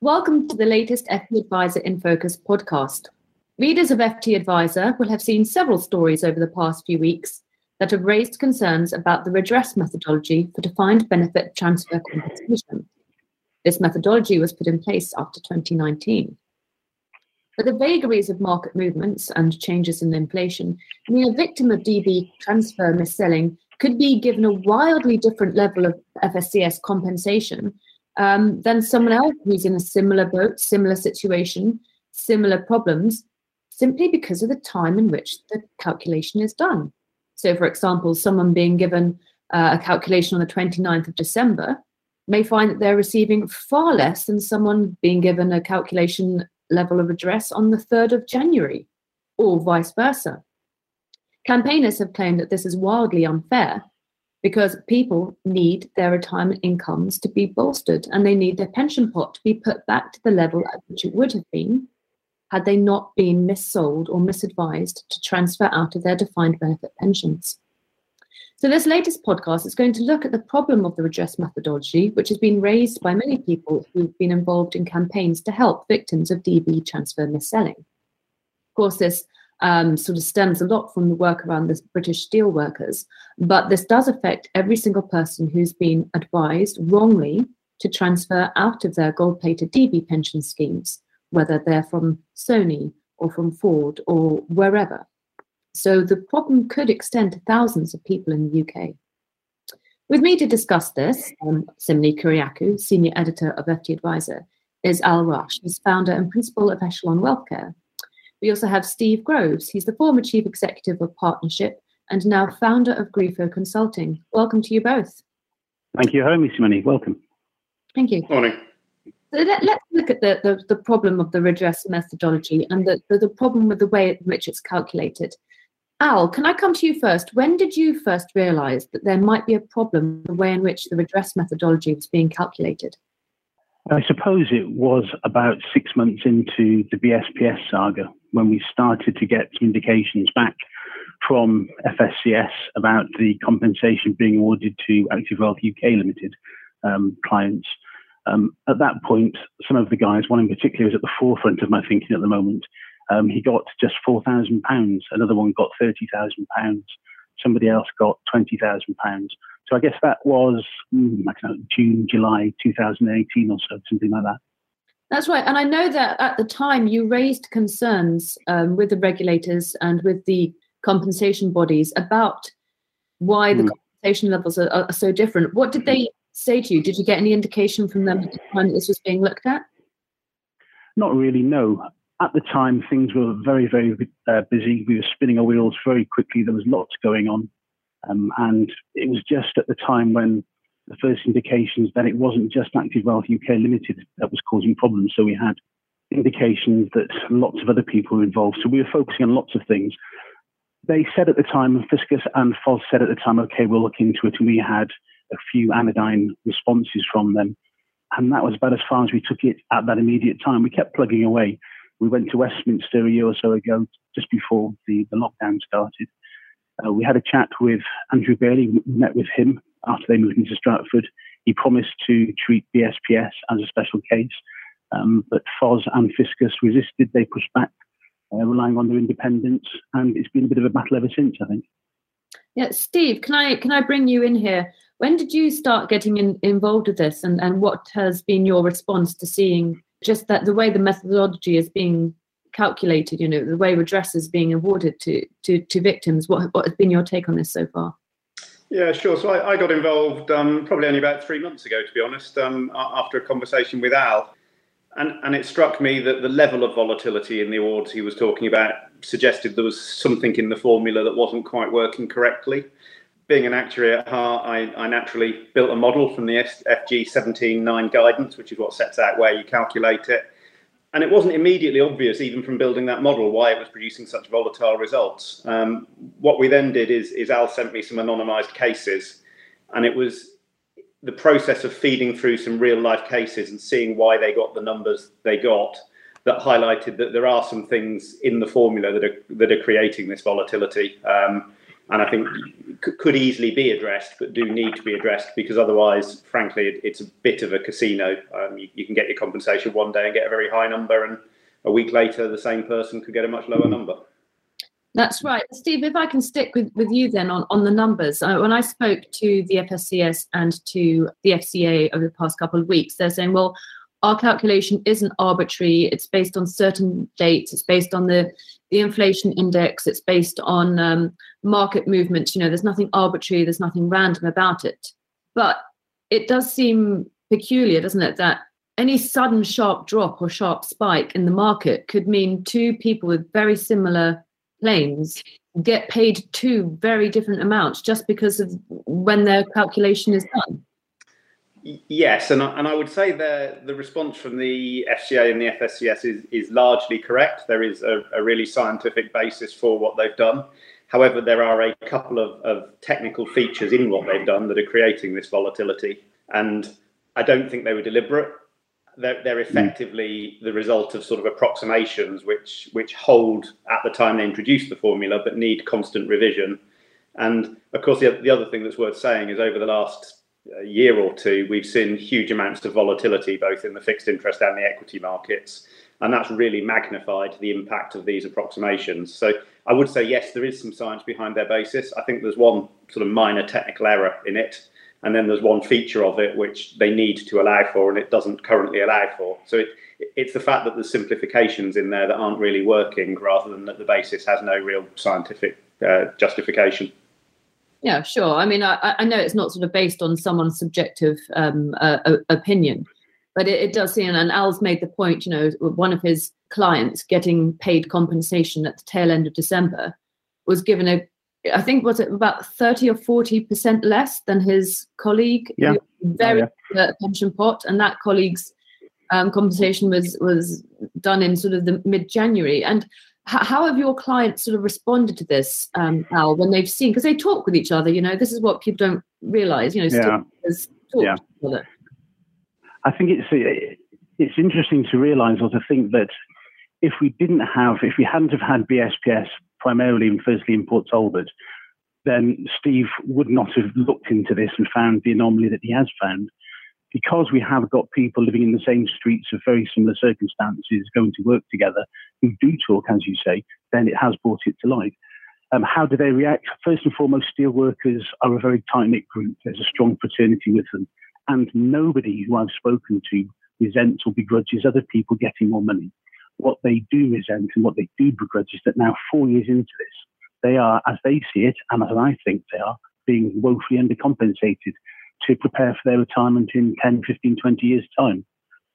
Welcome to the latest FT Adviser in Focus podcast. Readers of FT Adviser will have seen several stories over the past few weeks that have raised concerns about the redress methodology for defined benefit transfer compensation. This methodology was put in place after 2019. But the vagaries of market movements and changes in inflation mean a victim of DB transfer mis-selling could be given a wildly different level of FSCS compensation um, than someone else who's in a similar boat, similar situation, similar problems, simply because of the time in which the calculation is done. So, for example, someone being given uh, a calculation on the 29th of December may find that they're receiving far less than someone being given a calculation level of redress on the 3rd of January, or vice versa. Campaigners have claimed that this is wildly unfair because people need their retirement incomes to be bolstered and they need their pension pot to be put back to the level at which it would have been had they not been missold or misadvised to transfer out of their defined benefit pensions. So, this latest podcast is going to look at the problem of the redress methodology, which has been raised by many people who've been involved in campaigns to help victims of DB transfer mis-selling. Of course, this um, sort of stems a lot from the work around the British steel workers. But this does affect every single person who's been advised wrongly to transfer out of their gold plated DB pension schemes, whether they're from Sony or from Ford or wherever. So the problem could extend to thousands of people in the UK. With me to discuss this, um, Simone Kyriakou, Senior Editor of FT Adviser, is Al Rush, who's founder and principal of Echelon Wealthcare, we also have Steve Groves. He's the former chief executive of Partnership and now founder of Grifo Consulting. Welcome to you both. Thank you, Homie Simone. Welcome. Thank you. Morning. So let, us look at the, the, the, problem of the redress methodology and the, the, the problem with the way in which it's calculated. Al, can I come to you first? When did you first realize that there might be a problem with the way in which the redress methodology was being calculated? I suppose it was about six months into the BSPS saga when we started to get indications back from FSCS about the compensation being awarded to Active Wealth UK Limited um, clients. Um, at that point, some of the guys, one in particular, was at the forefront of my thinking at the moment. Um, he got just four thousand pounds. Another one got thirty thousand pounds. Somebody else got twenty thousand pounds. So I guess that was mm, know, June, July 2018 or so, something like that. That's right. And I know that at the time you raised concerns um, with the regulators and with the compensation bodies about why the mm. compensation levels are, are, so different. What did they say to you? Did you get any indication from them at the time this was being looked at? Not really, no. At the time, things were very, very uh, busy. We were spinning our wheels very quickly. There was lots going on. Um, and it was just at the time when the first indications that it wasn't just Active Wealth UK Limited that was causing problems. So we had indications that lots of other people were involved. So we were focusing on lots of things. They said at the time, and Fiscus and FOS said at the time, okay, we'll look into it. And we had a few anodyne responses from them. And that was about as far as we took it at that immediate time. We kept plugging away. We went to Westminster a year or so ago, just before the, the lockdown started. Uh, we had a chat with Andrew Bailey, we met with him after they moved into Stratford. He promised to treat BSPS as a special case, um, but FOS and Fiscus resisted. They pushed back, uh, relying on their independence, and it's been a bit of a battle ever since, I think. Yeah, Steve, can I can I bring you in here? When did you start getting in, involved with this, and, and what has been your response to seeing just that the way the methodology is being calculated? You know, the way redress is being awarded to to, to victims. What what has been your take on this so far? Yeah, sure. So I, I got involved um, probably only about three months ago, to be honest, um, after a conversation with Al. And, and it struck me that the level of volatility in the awards he was talking about suggested there was something in the formula that wasn't quite working correctly. Being an actuary at heart, I, I naturally built a model from the FG 17.9 guidance, which is what sets out where you calculate it and it wasn't immediately obvious, even from building that model, why it was producing such volatile results. Um, what we then did is, is Al sent me some anonymized cases, and it was the process of feeding through some real life cases and seeing why they got the numbers they got that highlighted that there are some things in the formula that are that are creating this volatility. Um, and I think could easily be addressed, but do need to be addressed because otherwise, frankly, it's a bit of a casino. Um, you, you, can get your compensation one day and get a very high number, and a week later, the same person could get a much lower number. That's right. Steve, if I can stick with, with you then on, on the numbers. Uh, when I spoke to the FSCS and to the FCA over the past couple of weeks, they're saying, well, our calculation isn't arbitrary. It's based on certain dates. It's based on the, the inflation index. It's based on um, market movements. You know, there's nothing arbitrary. There's nothing random about it. But it does seem peculiar, doesn't it, that any sudden sharp drop or sharp spike in the market could mean two people with very similar claims get paid two very different amounts just because of when their calculation is done. Yes, and I, and I would say the the response from the FCA and the FSCS is, is largely correct. There is a, a really scientific basis for what they've done. However, there are a couple of, of technical features in what they've done that are creating this volatility. And I don't think they were deliberate they're, they're effectively the result of sort of approximations which which hold at the time they introduced the formula but need constant revision and of course the, the other thing that's worth saying is over the last year or two we've seen huge amounts of volatility both in the fixed interest and the equity markets and that's really magnified the impact of these approximations. So i would say yes there is some science behind their basis. I think there's one sort of minor technical error in it and then there's one feature of it which they need to allow for and it doesn't currently allow for. So it, it's the fact that there's simplifications in there that aren't really working rather than that the basis has no real scientific uh, justification yeah sure i mean I, I, know it's not sort of based on someone's subjective um, uh, opinion but it, it, does seem and al's made the point you know one of his clients getting paid compensation at the tail end of december was given a I think was it about thirty or forty percent less than his colleague, yeah. very oh, yeah. pension pot, and that colleague's um, compensation was was done in sort of the mid January. And how have your clients sort of responded to this, um, Al, when they've seen because they talk with each other? You know, this is what people don't realize. You know, yeah. yeah. I think it's it's interesting to realize or to think that if we didn't have, if we hadn't have had BSPS primarily and firstly in Port Talbot, then Steve would not have looked into this and found the anomaly that he has found. Because we have got people living in the same streets of very similar circumstances going to work together who do talk, as you say, then it has brought it to light. Um, how do they react? First and foremost, steel workers are a very tight knit group. There's a strong fraternity with them. And nobody who I've spoken to resents or begrudges other people getting more money what they do resent and what they do begrudge is that now, four years into this, they are, as they see it, and as I think they are, being woefully undercompensated to prepare for their retirement in 10, 15, 20 years' time.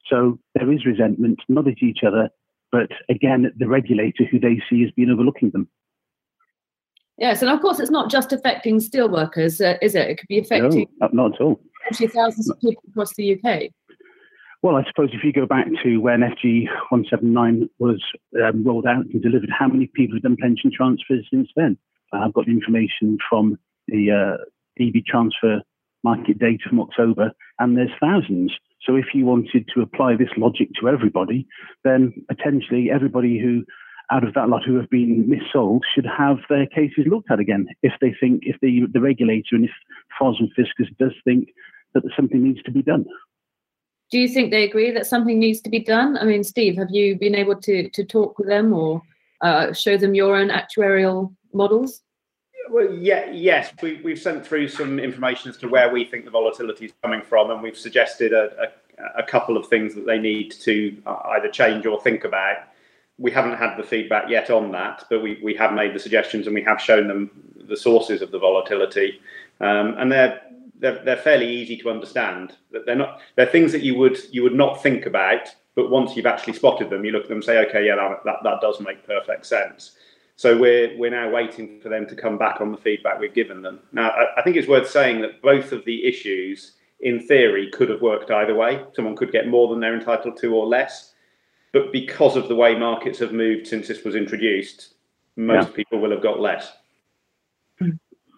So there is resentment, not at each other, but again, the regulator who they see has been overlooking them. Yes, and of course, it's not just affecting steelworkers, uh, is it? It could be affecting no, not at all. Thousands of people across the UK. Well, I suppose if you go back to when FG 179 was um, rolled out and delivered, how many people have done pension transfers since then? I've got information from the uh, DB transfer market data from October, and there's thousands. So if you wanted to apply this logic to everybody, then potentially everybody who out of that lot who have been missold should have their cases looked at again if they think if the the regulator and if FOS and Fiscus does think that something needs to be done do you think they agree that something needs to be done? I mean, Steve, have you been able to to talk with them or uh, show them your own actuarial models? Well, yeah, yes, we, we've sent through some information as to where we think the volatility is coming from, and we've suggested a, a, a couple of things that they need to either change or think about. We haven't had the feedback yet on that, but we, we have made the suggestions and we have shown them the sources of the volatility. Um, and they're they're, they're fairly easy to understand. That they're not they're things that you would you would not think about, but once you've actually spotted them, you look at them and say, okay, yeah, that, that, that does make perfect sense. So we're we're now waiting for them to come back on the feedback we've given them. Now, I, I think it's worth saying that both of the issues, in theory, could have worked either way. Someone could get more than they're entitled to or less. But because of the way markets have moved since this was introduced, most yeah. people will have got less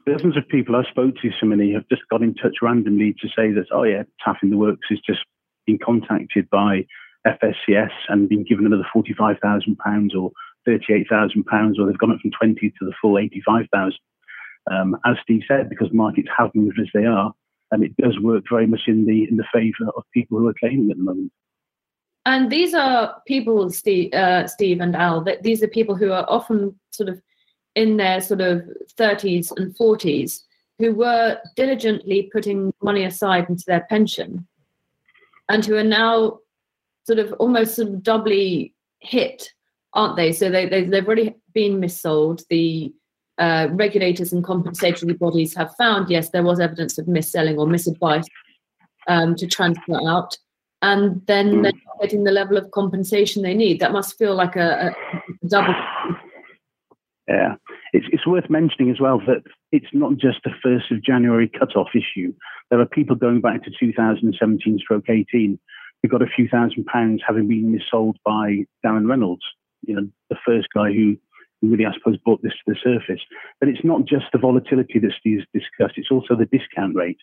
dozens of people I spoke to, so many have just got in touch randomly to say that, oh yeah, Taff in the Works has just been contacted by FSCS and been given another £45,000 or £38,000, or they've gone up from 20 to the full 85,000. Um, as Steve said, because markets have moved as they are, and it does work very much in the in the favour of people who are claiming at the moment. And these are people, Steve, uh, Steve and Al. That these are people who are often sort of in their sort of 30s and 40s who were diligently putting money aside into their pension, and who are now sort of almost sort of doubly hit, aren't they? So they, they they've already been missold. The uh, regulators and compensatory bodies have found yes, there was evidence of mis-selling or misadvice um, to transfer out and then mm. they're not getting the level of compensation they need. That must feel like a, a double. Yeah, it's it's worth mentioning as well that it's not just the first of January cut-off issue. There are people going back to 2017 stroke 18 who got a few thousand pounds having been missold by Darren Reynolds, you know, the first guy who really, I suppose, brought this to the surface. But it's not just the volatility that Steve's discussed, it's also the discount rate.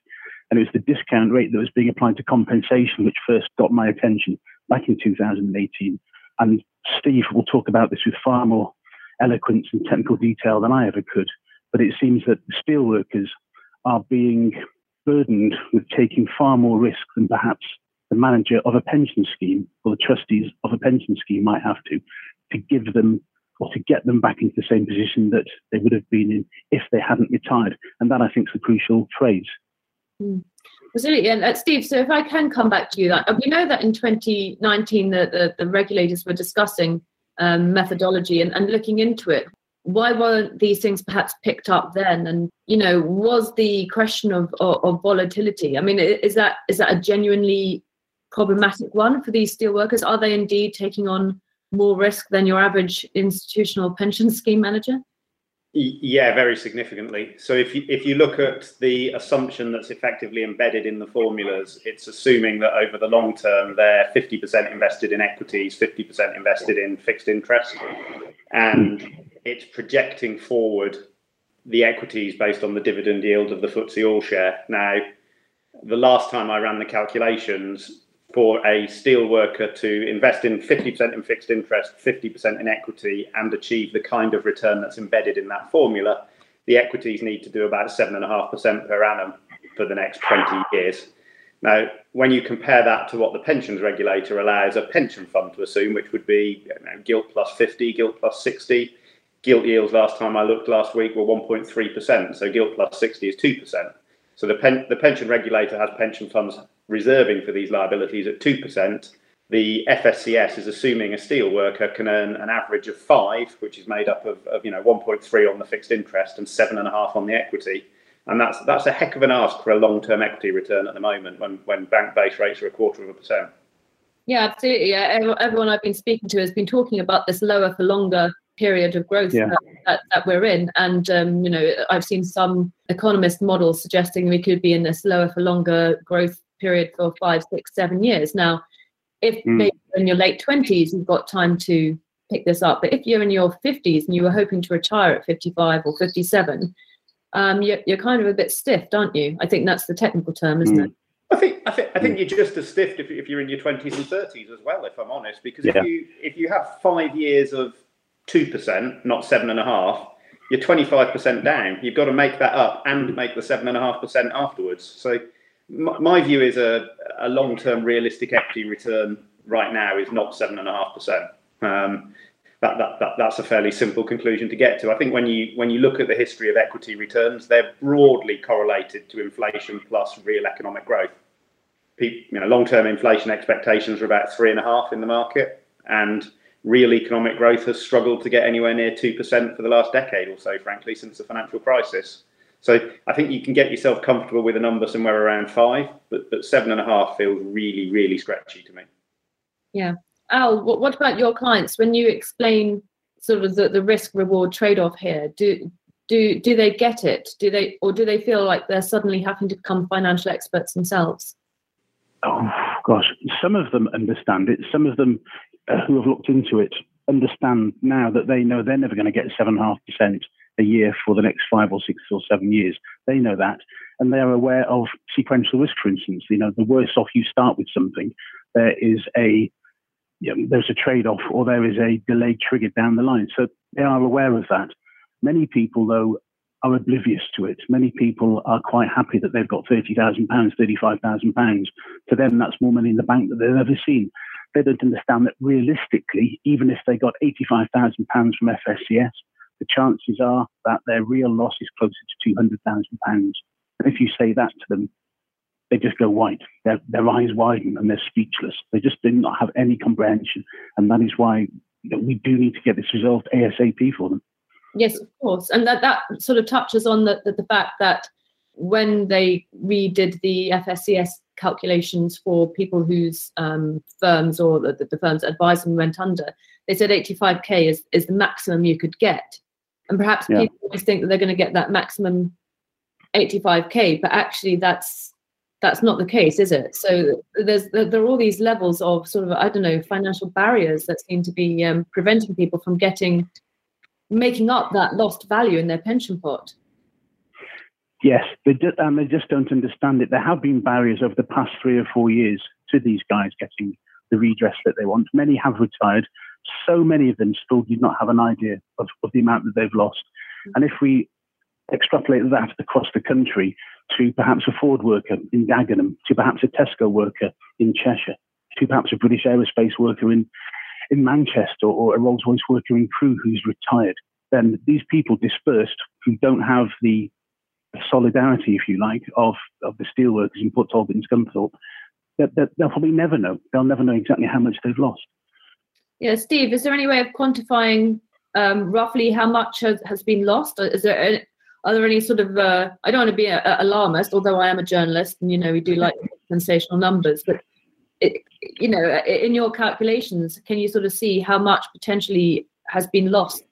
And it was the discount rate that was being applied to compensation which first got my attention back in 2018. And Steve will talk about this with far more eloquence and technical detail than I ever could. But it seems that steelworkers are being burdened with taking far more risk than perhaps the manager of a pension scheme or the trustees of a pension scheme might have to, to give them or to get them back into the same position that they would have been in if they hadn't retired. And that I think is the crucial phrase. Mm. Absolutely. And uh, Steve, so if I can come back to you, that we know that in 2019 the, the, the regulators were discussing um, methodology and, and looking into it. Why weren't these things perhaps picked up then? And you know, was the question of, of, of volatility? I mean, is that is that a genuinely problematic one for these steel workers? Are they indeed taking on more risk than your average institutional pension scheme manager? Yeah, very significantly. So if you if you look at the assumption that's effectively embedded in the formulas, it's assuming that over the long term they're 50% invested in equities, 50% invested in fixed interest, and it's projecting forward the equities based on the dividend yield of the FTSE All Share. Now, the last time I ran the calculations, for a steel worker to invest in 50% in fixed interest, 50% in equity, and achieve the kind of return that's embedded in that formula, the equities need to do about 7.5% per annum for the next 20 years. Now, when you compare that to what the pensions regulator allows a pension fund to assume, which would be you know, gilt plus 50, gilt plus 60, gilt yields last time I looked last week were 1.3%, so gilt plus 60 is 2%. So the, pen, the pension regulator has pension funds reserving for these liabilities at 2%. The FSCS is assuming a steel worker can earn an average of five, which is made up of, of you know 1.3 on the fixed interest and seven and a half on the equity. And that's that's a heck of an ask for a long-term equity return at the moment when, when bank base rates are a quarter of a percent. Yeah, absolutely. Yeah, everyone I've been speaking to has been talking about this lower for longer period of growth yeah. that, that, that, we're in. And, um, you know, I've seen some economist models suggesting we could be in this lower for longer growth period for five, six, seven years. Now, if mm. maybe in your late 20s, you've got time to pick this up. But if you're in your 50s and you were hoping to retire at 55 or 57, um, you're, you're kind of a bit stiffed, aren't you? I think that's the technical term, isn't mm. it? I think I think I think you're just as stiffed if, if you're in your twenties and thirties as well. If I'm honest, because yeah. if you if you have five years of two percent, not seven and a half, you're twenty five percent down. You've got to make that up and make the seven and a half percent afterwards. So my, view is a, a long term realistic equity return right now is not seven and a half percent. Um, that, that, that, that's a fairly simple conclusion to get to. I think when you when you look at the history of equity returns, they're broadly correlated to inflation plus real economic growth. you know, long-term inflation expectations are about three and a half in the market, and real economic growth has struggled to get anywhere near two percent for the last decade or so, frankly, since the financial crisis. So I think you can get yourself comfortable with a number somewhere around five, but, but seven and a half feels really, really stretchy to me. Yeah. Al, what, what about your clients? When you explain sort of the, the risk reward trade off here, do do do they get it? Do they or do they feel like they're suddenly having to become financial experts themselves? Oh gosh, some of them understand it. Some of them uh, who have looked into it understand now that they know they're never going to get seven and a half percent a year for the next five or six or seven years. They know that. And they are aware of sequential risk, for instance. You know, the worse off you start with something, there is a you know, there's a trade-off or there is a delay triggered down the line. So they are aware of that. Many people, though, are oblivious to it. Many people are quite happy that they've got £30,000, £35,000. To them, that's more money in the bank that they've ever seen. They don't understand that realistically, even if they got £85,000 from FSCS, the chances are that their real loss is closer to £200,000. And if you say that to them, they just go white. Their, their eyes widen and they're speechless. They just do not have any comprehension. And that is why you know, we do need to get this resolved ASAP for them. Yes, of course. And that, that sort of touches on the, the, the fact that when they redid the FSCS calculations for people whose um, firms or the, the firms advised them went under, they said 85k is, is the maximum you could get. And perhaps yeah. people always think that they're going to get that maximum 85k, but actually that's that's not the case, is it? So there's there are all these levels of sort of I don't know financial barriers that seem to be um, preventing people from getting making up that lost value in their pension pot. Yes, they they just don't understand it. There have been barriers over the past three or four years to these guys getting the redress that they want. Many have retired. So many of them still do not have an idea of, of the amount that they've lost. Mm-hmm. And if we extrapolate that across the country to perhaps a Ford worker in Dagenham, to perhaps a Tesco worker in Cheshire, to perhaps a British aerospace worker in, in Manchester or a Rolls Royce worker in Crewe who's retired, then these people dispersed who don't have the solidarity, if you like, of, of the steelworkers in Port Talbot and Scunthorpe, that, that they'll probably never know. They'll never know exactly how much they've lost. Yeah, Steve, is there any way of quantifying um, roughly how much has, has been lost? Is there are there any sort of uh, i don't want to be a, a alarmist although i am a journalist and you know we do like sensational numbers but it, you know in your calculations can you sort of see how much potentially has been lost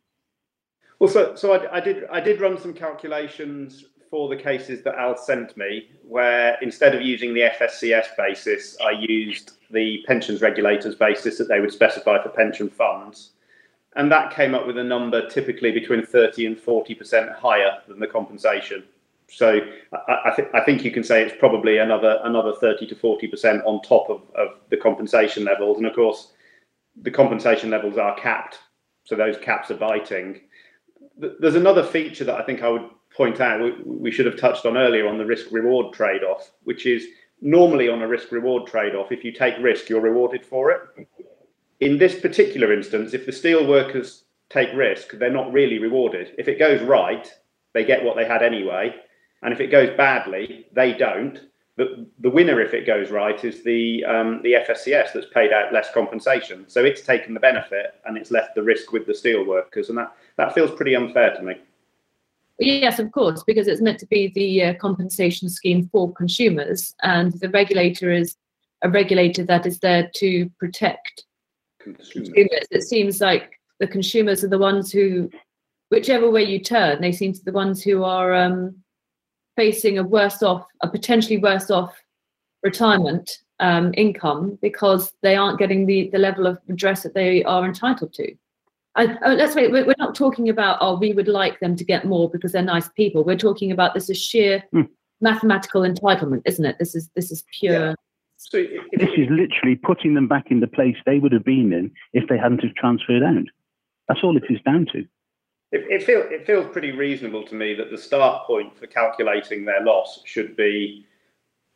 well so so i, I did i did run some calculations for the cases that al sent me where instead of using the fscs basis i used the pensions regulators basis that they would specify for pension funds and that came up with a number typically between 30 and 40% higher than the compensation. So I, I, th- I think you can say it's probably another another 30 to 40% on top of, of the compensation levels. And of course, the compensation levels are capped, so those caps are biting. There's another feature that I think I would point out we, we should have touched on earlier on the risk reward trade off, which is normally on a risk reward trade off, if you take risk, you're rewarded for it in this particular instance, if the steel workers take risk, they're not really rewarded. If it goes right, they get what they had anyway. And if it goes badly, they don't. The, the winner, if it goes right, is the um, the FSCS that's paid out less compensation. So it's taken the benefit and it's left the risk with the steel workers, and that that feels pretty unfair to me. Yes, of course, because it's meant to be the uh, compensation scheme for consumers, and the regulator is a regulator that is there to protect consumers. consumers. It seems like the consumers are the ones who, whichever way you turn, they seem to be the ones who are um, facing a worse off, a potentially worse off retirement um, income because they aren't getting the, the level of redress that they are entitled to. I, oh, let's wait. We're not talking about oh, we would like them to get more because they're nice people. We're talking about this is sheer mm. mathematical entitlement, isn't it? This is this is pure. Yeah. So if, this is literally putting them back in the place they would have been in if they hadn't have transferred out. That's all it is down to. It, it, feel, it feels pretty reasonable to me that the start point for calculating their loss should be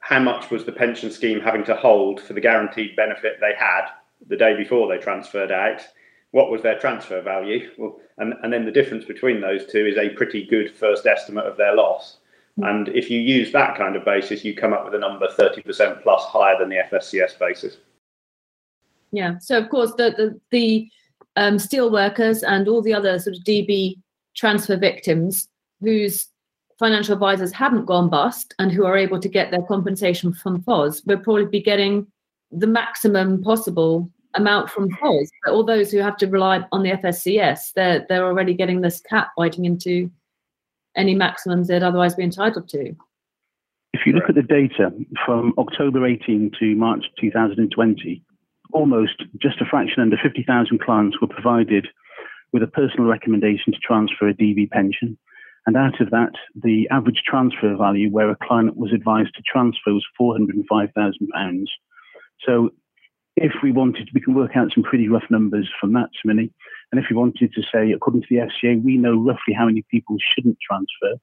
how much was the pension scheme having to hold for the guaranteed benefit they had the day before they transferred out? What was their transfer value? Well, and, and then the difference between those two is a pretty good first estimate of their loss. And if you use that kind of basis, you come up with a number 30% plus higher than the FSCS basis. Yeah. So, of course, the, the, the um, steel workers and all the other sort of DB transfer victims whose financial advisors haven't gone bust and who are able to get their compensation from FOS will probably be getting the maximum possible amount from FOS. But all those who have to rely on the FSCS, they're, they're already getting this cap biting into any maximums they'd otherwise be entitled to. If you look at the data from October 18 to March 2020, almost just a fraction under 50,000 clients were provided with a personal recommendation to transfer a DB pension. And out of that, the average transfer value where a client was advised to transfer was £405,000. So if we wanted, we can work out some pretty rough numbers from that, Sminny. And if we wanted to say, according to the FCA, we know roughly how many people shouldn't transfer,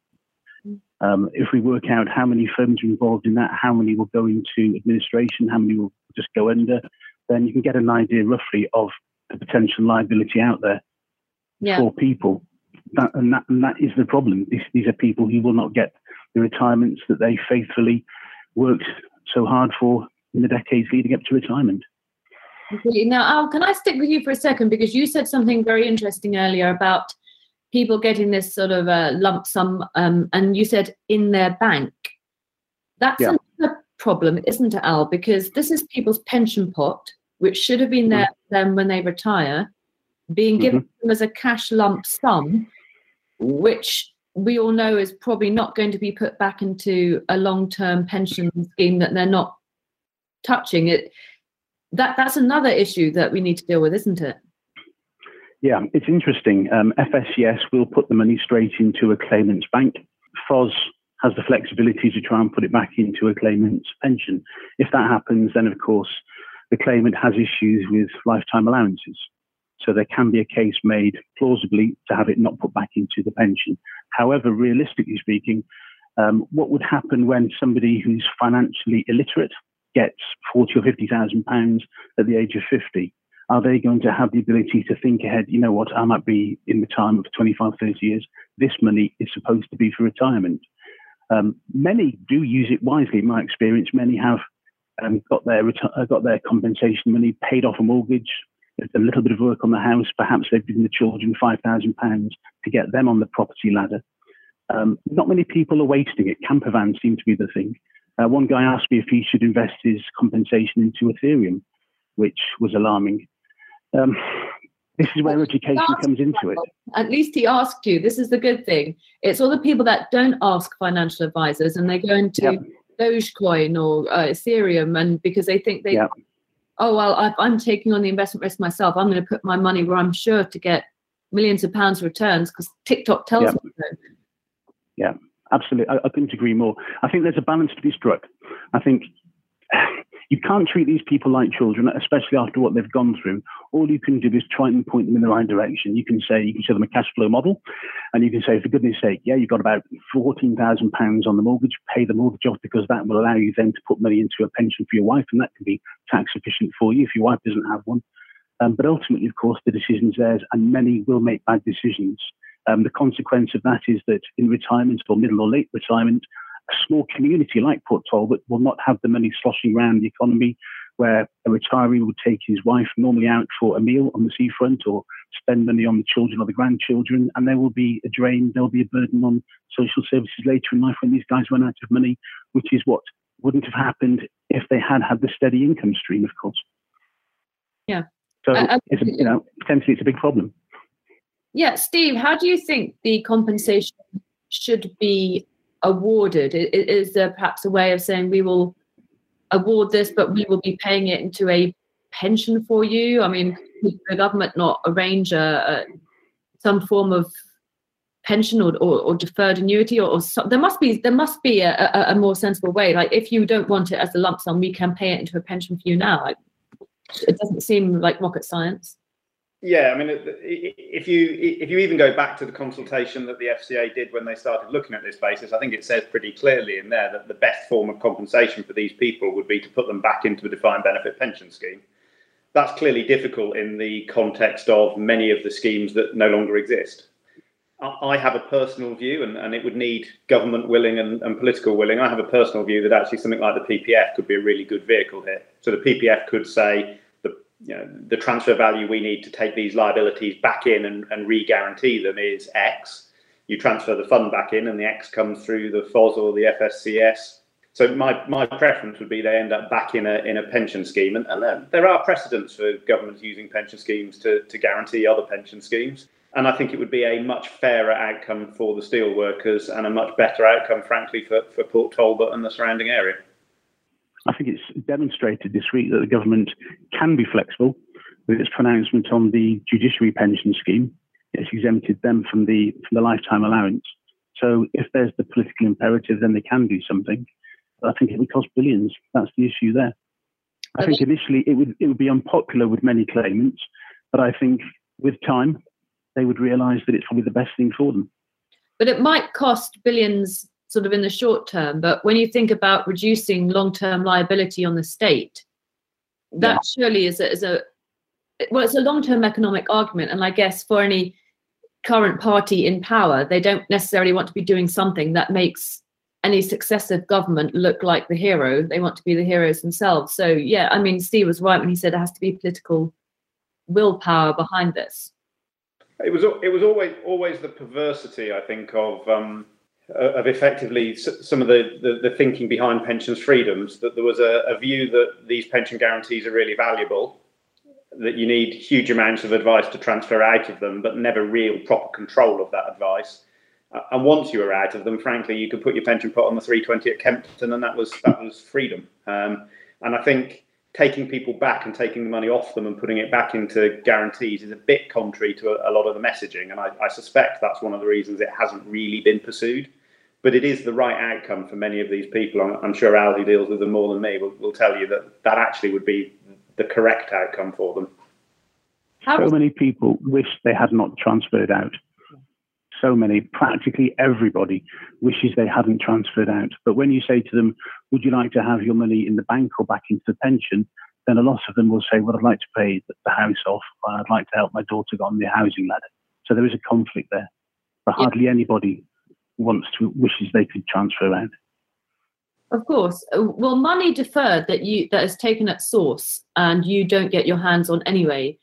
Um, if we work out how many firms are involved in that, how many will go into administration, how many will just go under, then you can get an idea roughly of the potential liability out there yeah. for people. That, and, that, and that is the problem. These, these are people who will not get the retirements that they faithfully worked so hard for in the decades leading up to retirement. Now, Al, can I stick with you for a second? Because you said something very interesting earlier about people getting this sort of a lump sum, um, and you said in their bank. That's yeah. another problem, isn't it, Al? Because this is people's pension pot, which should have been there mm-hmm. for them when they retire, being given mm-hmm. them as a cash lump sum, which we all know is probably not going to be put back into a long-term pension scheme that they're not touching. It that that's another issue that we need to deal with, isn't it? Yeah, it's interesting. Um, FSCS will put the money straight into a claimant's bank. FOS has the flexibility to try and put it back into a claimant's pension. If that happens, then of course the claimant has issues with lifetime allowances. So there can be a case made plausibly to have it not put back into the pension. However, realistically speaking, um, what would happen when somebody who's financially illiterate gets forty or fifty thousand pounds at the age of fifty? Are they going to have the ability to think ahead? You know what? I might be in retirement for 25, 30 years. This money is supposed to be for retirement. Um, many do use it wisely. In my experience, many have um, got their reti- got their compensation money paid off a mortgage, a little bit of work on the house. Perhaps they've given the children five thousand pounds to get them on the property ladder. Um, not many people are wasting it. Camper vans seem to be the thing. Uh, one guy asked me if he should invest his compensation into Ethereum, which was alarming. Um, this is where education comes into it. At least he asked you. This is the good thing. It's all the people that don't ask financial advisors and they go into yep. Dogecoin or uh, Ethereum, and because they think they, yep. oh well, I, I'm taking on the investment risk myself. I'm going to put my money where I'm sure to get millions of pounds returns because TikTok tells yep. me so. Yeah, absolutely. I, I couldn't agree more. I think there's a balance to be struck. I think you can't treat these people like children, especially after what they've gone through. All you can do is try and point them in the right direction. You can say, you can show them a cash flow model, and you can say, for goodness sake, yeah, you've got about £14,000 on the mortgage, pay the mortgage off because that will allow you then to put money into a pension for your wife, and that can be tax efficient for you if your wife doesn't have one. Um, but ultimately, of course, the decision's theirs, and many will make bad decisions. Um, the consequence of that is that in retirement or middle or late retirement, a small community like Port Talbot will not have the money sloshing around the economy where a retiree would take his wife normally out for a meal on the seafront or spend money on the children or the grandchildren, and there will be a drain, there'll be a burden on social services later in life when these guys run out of money, which is what wouldn't have happened if they had had the steady income stream, of course. Yeah. So, uh, you know, potentially it's a big problem. Yeah, Steve, how do you think the compensation should be awarded? Is there perhaps a way of saying we will award this, but we will be paying it into a pension for you? I mean, the government not arrange a, a some form of pension or, or, or deferred annuity or, or there must be there must be a, a, a, more sensible way like if you don't want it as a lump sum we can pay it into a pension for you now it doesn't seem like rocket science yeah, I mean, if you if you even go back to the consultation that the FCA did when they started looking at this basis, I think it says pretty clearly in there that the best form of compensation for these people would be to put them back into a defined benefit pension scheme. That's clearly difficult in the context of many of the schemes that no longer exist. I have a personal view, and, and it would need government willing and, and political willing. I have a personal view that actually something like the PPF could be a really good vehicle here. So the PPF could say, you know, the transfer value we need to take these liabilities back in and, and re-guarantee them is X. You transfer the fund back in, and the X comes through the FOS or the FSCS. So my, my preference would be they end up back in a in a pension scheme, and, and there are precedents for governments using pension schemes to, to guarantee other pension schemes. And I think it would be a much fairer outcome for the steel workers and a much better outcome, frankly, for, for Port Talbot and the surrounding area. I think it's demonstrated this week that the government can be flexible with its pronouncement on the judiciary pension scheme. It's exempted them from the from the lifetime allowance. So if there's the political imperative, then they can do something. But I think it would cost billions. That's the issue there. I think initially it would it would be unpopular with many claimants, but I think with time they would realise that it's probably the best thing for them. But it might cost billions sort of in the short term. But when you think about reducing long term liability on the state, that yeah. surely is a, is a well, it's a long term economic argument. And I guess for any current party in power, they don't necessarily want to be doing something that makes any successive government look like the hero. They want to be the heroes themselves. So, yeah, I mean, Steve was right when he said there has to be political willpower behind this. It was it was always always the perversity, I think, of um, of effectively some of the, the, the, thinking behind pensions freedoms. That there was a, a view that these pension guarantees are really valuable, that you need huge amounts of advice to transfer out of them, but never real proper control of that advice. Uh, and once you were out of them, frankly, you could put your pension pot on the 320 at Kempton, and that was that was freedom. Um, and I think taking people back and taking the money off them and putting it back into guarantees is a bit contrary to a, a lot of the messaging. And I, I, suspect that's one of the reasons it hasn't really been pursued. But it is the right outcome for many of these people. I'm, I'm sure Al, who deals with them more than me, will, will tell you that that actually would be the correct outcome for them. so many people wish they had not transferred out. So many, practically everybody wishes they hadn't transferred out. But when you say to them, Would you like to have your money in the bank or back into the pension? then a lot of them will say, Well, I'd like to pay the house off, I'd like to help my daughter get on the housing ladder. So there is a conflict there. But hardly anybody wants to wishes they could transfer out. Of course. Uh, well, money deferred that you that is taken at source and you don't get your hands on anyway.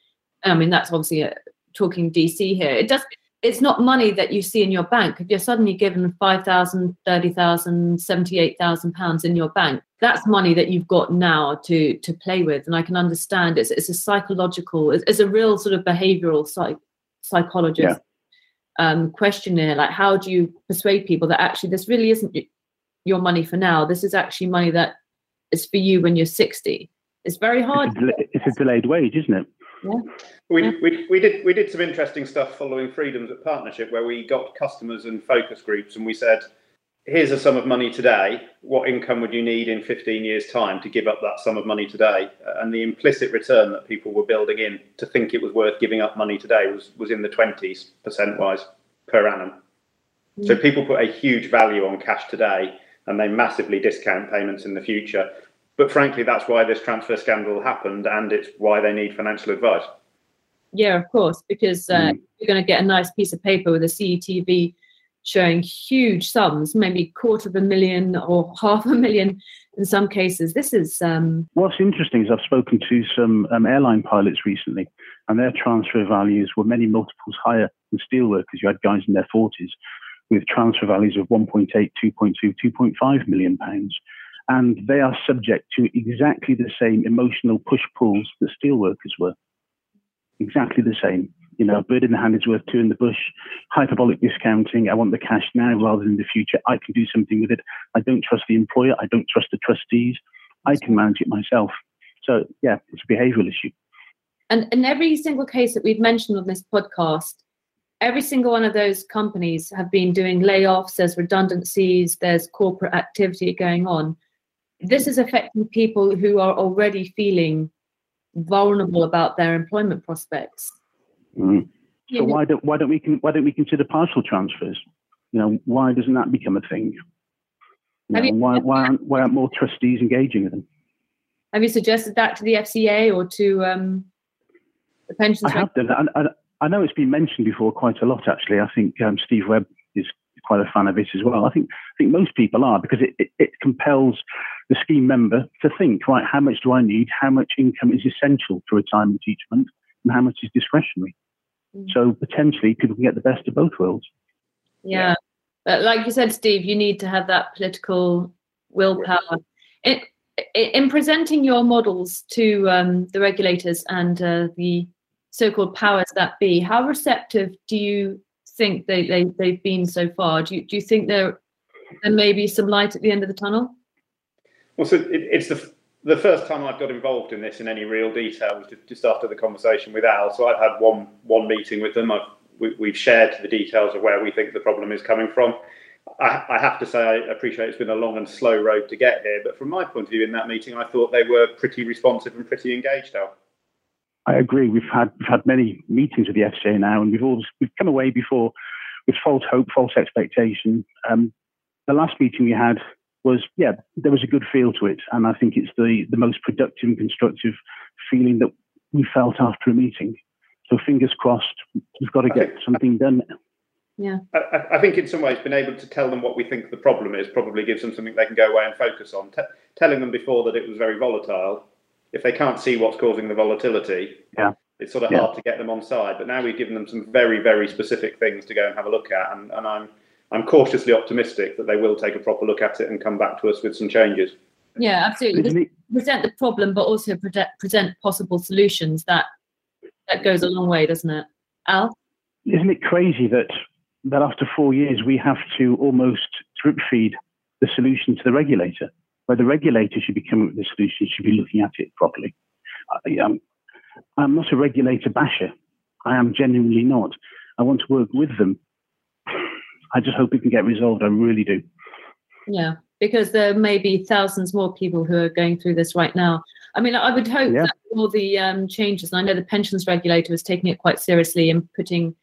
I mean, that's obviously a, uh, talking DC here. It does. It's not money that you see in your bank. If you're suddenly given 5,000, 30,000, 78,000 pounds in your bank, that's money that you've got now to to play with. And I can understand it's, it's a psychological, it's, it's a real sort of behavioral psych, psychologist yeah. um, questionnaire. Like, how do you persuade people that actually this really isn't your money for now. This is actually money that is for you when you're 60. It's very hard. It's a, it's a delayed wage, isn't it? Yeah. We, yeah. we, we did we did some interesting stuff following Freedoms at Partnership where we got customers and focus groups and we said, here's a sum of money today. What income would you need in 15 years' time to give up that sum of money today? And the implicit return that people were building in to think it was worth giving up money today was, was in the 20s percent wise per annum. Mm. So people put a huge value on cash today and they massively discount payments in the future. But frankly, that's why this transfer scandal happened, and it's why they need financial advice. Yeah, of course, because uh, mm. you're going to get a nice piece of paper with a CETV showing huge sums, maybe quarter of a million or half a million in some cases. This is. Um... What's interesting is I've spoken to some um, airline pilots recently, and their transfer values were many multiples higher than steelworkers. You had guys in their 40s with transfer values of 1.8, 2.2, 2.5 million pounds. And they are subject to exactly the same emotional push pulls that steelworkers were. Exactly the same. You know, a bird in the hand is worth two in the bush, hyperbolic discounting. I want the cash now rather than the future. I can do something with it. I don't trust the employer. I don't trust the trustees. I can manage it myself. So, yeah, it's a behavioral issue. And in every single case that we've mentioned on this podcast, every single one of those companies have been doing layoffs, there's redundancies, there's corporate activity going on. This is affecting people who are already feeling vulnerable about their employment prospects. Mm. So why don't why don't we why don't we consider partial transfers? You know, why doesn't that become a thing? You know, why why aren't, why aren't more trustees engaging with them? Have you suggested that to the FCA or to um, the pensions? I have done. I, I, I know it's been mentioned before quite a lot, actually. I think um, Steve Webb is quite a fan of it as well. I think I think most people are because it, it, it, compels the scheme member to think, right, how much do I need? How much income is essential for retirement each month, and how much is discretionary? Mm. So potentially people can get the best of both worlds. Yeah. But like you said, Steve, you need to have that political willpower. In, in presenting your models to um, the regulators and uh, the so-called powers that be, how receptive do you think they, they, they've been so far? Do you, do you think there, there may be some light at the end of the tunnel? Well, so it, it's the, the first time I've got involved in this in any real detail was just after the conversation with Al. So I've had one, one meeting with them. I've, we, we've shared the details of where we think the problem is coming from. I, I, have to say, I appreciate it's been a long and slow road to get here. But from my point of view, in that meeting, I thought they were pretty responsive and pretty engaged, Al. I agree. We've had we've had many meetings with the FCA now, and we've all we've come away before with false hope, false expectation. Um, the last meeting we had was, yeah, there was a good feel to it. And I think it's the, the most productive and constructive feeling that we felt after a meeting. So fingers crossed, we've got to get something done. Yeah. I, I, think in some ways, being able to tell them what we think the problem is probably gives them something they can go away and focus on. T- telling them before that it was very volatile, if they can't see what's causing the volatility, yeah. it's sort of yeah. hard to get them on side. But now we've given them some very, very specific things to go and have a look at, and, and I'm I'm cautiously optimistic that they will take a proper look at it and come back to us with some changes. Yeah, absolutely. Present the problem, but also present possible solutions. That that goes a long way, doesn't it, Al? Isn't it crazy that that after four years we have to almost drip feed the solution to the regulator, where the regulator should be coming up with the solution, should be looking at it properly. I, am I'm not a regulator basher. I am genuinely not. I want to work with them. I just hope it can get resolved. I really do. Yeah, because there may be thousands more people who are going through this right now. I mean, I would hope yeah. that all the um, changes, and I know the pensions regulator was taking it quite seriously and putting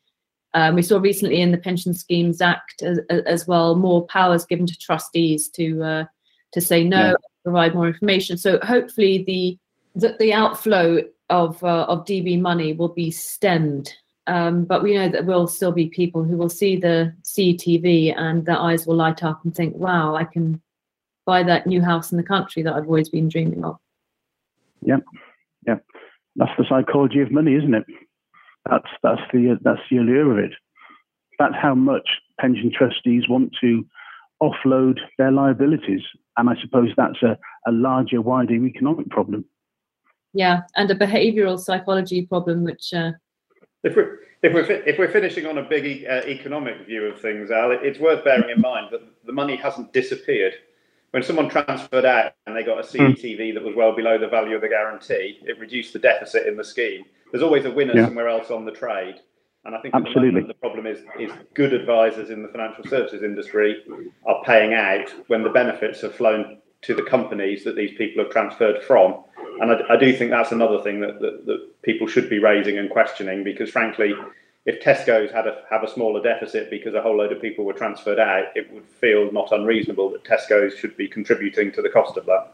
um, we saw recently in the Pension Schemes Act as, as well more powers given to trustees to uh, to say no, yeah. provide more information. So hopefully the the, the outflow of uh, of DB money will be stemmed. Um, but we know that there will still be people who will see the CETV and their eyes will light up and think, "Wow, I can buy that new house in the country that I've always been dreaming of." Yeah, yeah, that's the psychology of money, isn't it? That's that's the that's the allure of it. That's how much pension trustees want to offload their liabilities, and I suppose that's a, a larger, wider economic problem. Yeah, and a behavioural psychology problem, which. Uh... If we're if we're if we're finishing on a big uh, economic view of things, Al, it's worth bearing in mind that the money hasn't disappeared when someone transferred out and they got a CETV that was well below the value of the guarantee, it reduced the deficit in the scheme. There's always a winner yeah. somewhere else on the trade. And I think Absolutely. The, the problem is, is good advisors in the financial services industry are paying out when the benefits have flown to the companies that these people have transferred from. And I, I do think that's another thing that, that, that people should be raising and questioning because, frankly, if Tesco's had a have a smaller deficit because a whole load of people were transferred out, it would feel not unreasonable that Tesco's should be contributing to the cost of that.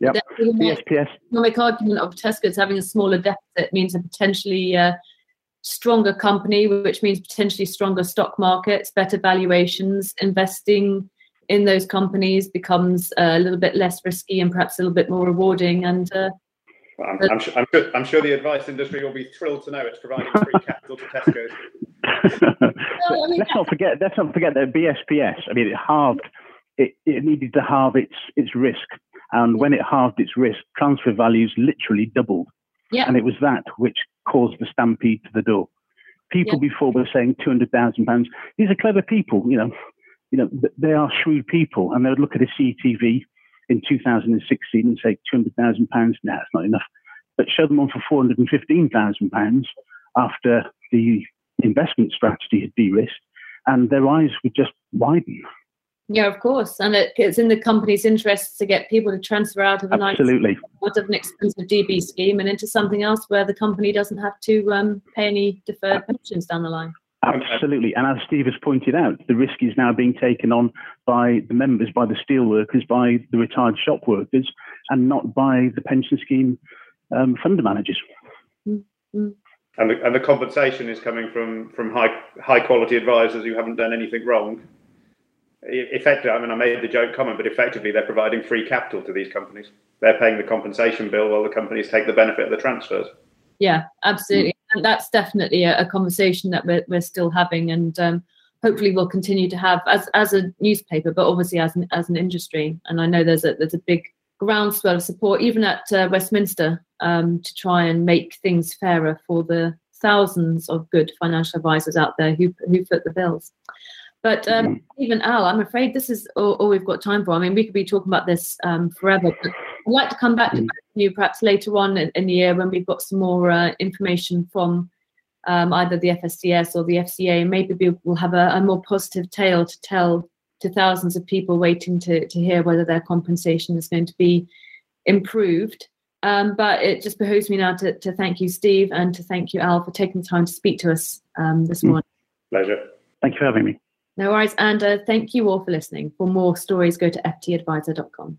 Yeah, the economic argument of Tesco's having a smaller deficit means a potentially uh, stronger company, which means potentially stronger stock markets, better valuations, investing in those companies becomes uh, a little bit less risky and perhaps a little bit more rewarding and uh, well, I'm, I'm, sure, I'm, sure, I'm, sure, the advice industry will be thrilled to know it's providing free capital to Tesco. let's not forget. Let's not forget that BSPS. I mean, it halved. It, it needed to halve its its risk, and when it halved its risk, transfer values literally doubled. Yeah. And it was that which caused the stampede to the door. People yeah. before were saying two hundred thousand pounds. These are clever people, you know. You know, they are shrewd people, and they would look at a CETV in 2016 and say 200,000 pounds, no, it's not enough. But show them on for 415,000 pounds after the investment strategy had de-risked, and their eyes would just widen. Yeah, of course, and it, it's in the company's interests to get people to transfer out of a absolutely nice, out of an expensive DB scheme and into something else where the company doesn't have to um, pay any deferred pensions down the line. Absolutely. And as Steve has pointed out, the risk is now being taken on by the members, by the steel workers, by the retired shop workers, and not by the pension scheme um, funder managers. Mm-hmm. And, the, and the compensation is coming from, from high, high quality advisors who haven't done anything wrong. Effectively, I mean, I made the joke comment, but effectively, they're providing free capital to these companies. They're paying the compensation bill while the companies take the benefit of the transfers. Yeah, absolutely and that's definitely a, a, conversation that we're, we're still having and um, hopefully we'll continue to have as, as a newspaper but obviously as an, as an industry and i know there's a there's a big groundswell of support even at uh, westminster um, to try and make things fairer for the thousands of good financial advisors out there who, who foot the bills but um, mm-hmm. even Al, I'm afraid this is all, all, we've got time for. I mean, we could be talking about this um, forever, but I'd like to come back to mm. you perhaps later on in, in, the year when we've got some more uh, information from um, either the FSCS or the FCA. Maybe we'll have a, a, more positive tale to tell to thousands of people waiting to, to hear whether their compensation is going to be improved. Um, but it just behooves me now to, to thank you, Steve, and to thank you, Al, for taking the time to speak to us um, this mm. morning. Pleasure. Thank you for having me. No worries. And uh, thank you all for listening. For more stories, go to ftadvisor.com.